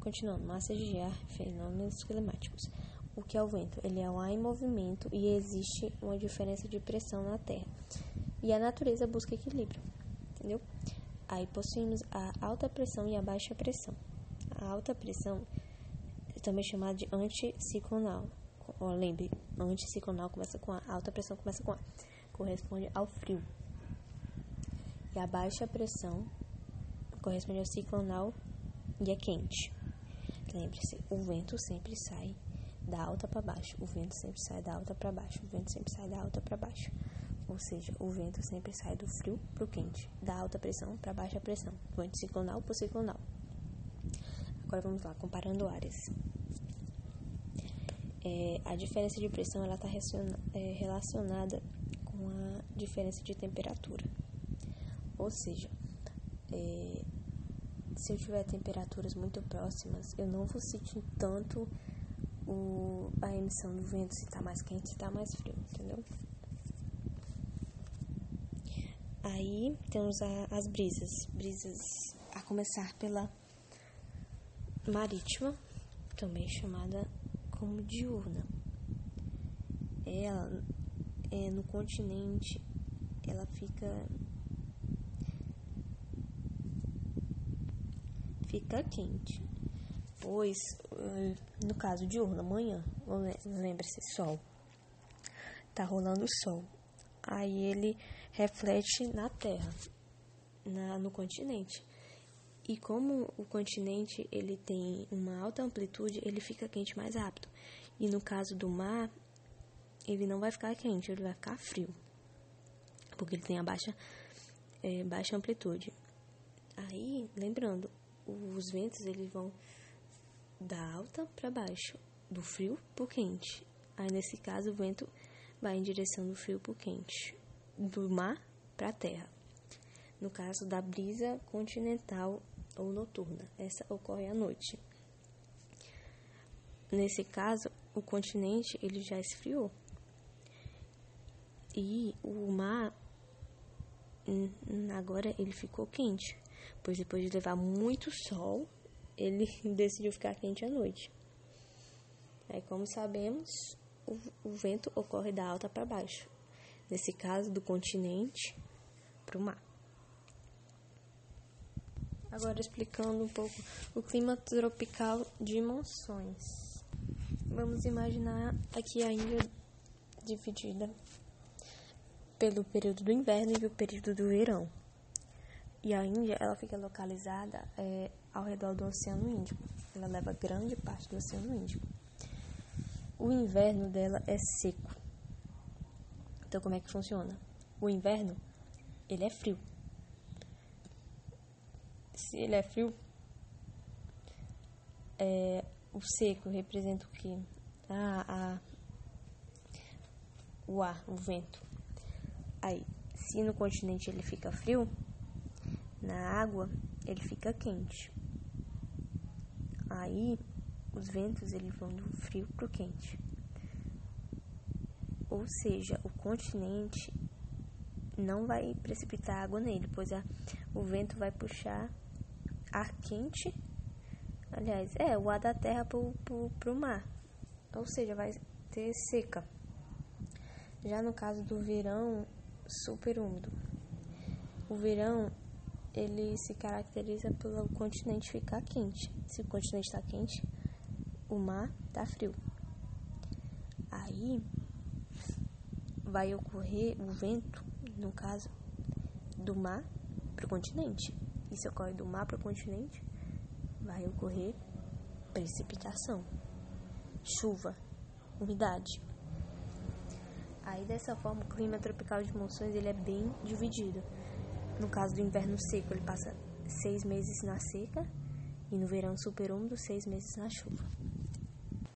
continuando, massas de ar, fenômenos climáticos. O que é o vento? Ele é um ar em movimento e existe uma diferença de pressão na Terra. E a natureza busca equilíbrio, entendeu? Aí possuímos a alta pressão e a baixa pressão. A alta pressão é também chamada de anticiclonal. Lembre, anticiclonal começa com A, alta pressão começa com A. Corresponde ao frio. E a baixa pressão corresponde ao ciclonal e é quente. Lembre-se, o vento sempre sai da alta para baixo, o vento sempre sai da alta para baixo, o vento sempre sai da alta para baixo. Ou seja, o vento sempre sai do frio para o quente, da alta pressão para baixa pressão, do anticiclonal para o ciclonal. Agora vamos lá, comparando áreas. É, a diferença de pressão está é, relacionada com a diferença de temperatura. Ou seja, é, se eu tiver temperaturas muito próximas, eu não vou sentir tanto o, a emissão do vento se está mais quente, se está mais frio, entendeu? Aí temos a, as brisas, brisas a começar pela marítima, também chamada como diurna. Ela é no continente, ela fica fica quente, pois eh, no caso diurna, amanhã, lembre-se, sol, tá rolando sol, aí ele reflete na Terra, na, no continente. E como o continente ele tem uma alta amplitude, ele fica quente mais rápido. E no caso do mar, ele não vai ficar quente, ele vai ficar frio, porque ele tem a baixa, é, baixa amplitude. Aí, lembrando, os ventos eles vão da alta para baixo, do frio para o quente. Aí nesse caso o vento vai em direção do frio para o quente, do mar para a terra. No caso da brisa continental ou noturna, essa ocorre à noite. Nesse caso, o continente ele já esfriou. E o mar agora ele ficou quente, pois depois de levar muito sol, ele decidiu ficar quente à noite. Aí, como sabemos, o, o vento ocorre da alta para baixo, nesse caso do continente para o mar. Agora explicando um pouco o clima tropical de monções. Vamos imaginar aqui a Índia dividida pelo período do inverno e o período do verão. E a Índia, ela fica localizada é, ao redor do Oceano Índico. Ela leva grande parte do Oceano Índico. O inverno dela é seco. Então, como é que funciona? O inverno, ele é frio. Se ele é frio, é, o seco representa o quê? Ah, a, o ar, o vento. Aí, se no continente ele fica frio, na água ele fica quente. Aí os ventos eles vão do frio para o quente. Ou seja, o continente não vai precipitar água nele, pois a, o vento vai puxar ar quente. Aliás, é o ar da terra para o mar. Ou seja, vai ter seca. Já no caso do verão, super úmido. O verão ele se caracteriza pelo continente ficar quente. Se o continente está quente, o mar está frio. Aí vai ocorrer o vento, no caso, do mar para o continente. E se ocorre do mar para o continente, vai ocorrer precipitação, chuva, umidade. Aí dessa forma o clima tropical de monções ele é bem dividido. No caso do inverno seco, ele passa seis meses na seca e no verão super úmido, seis meses na chuva.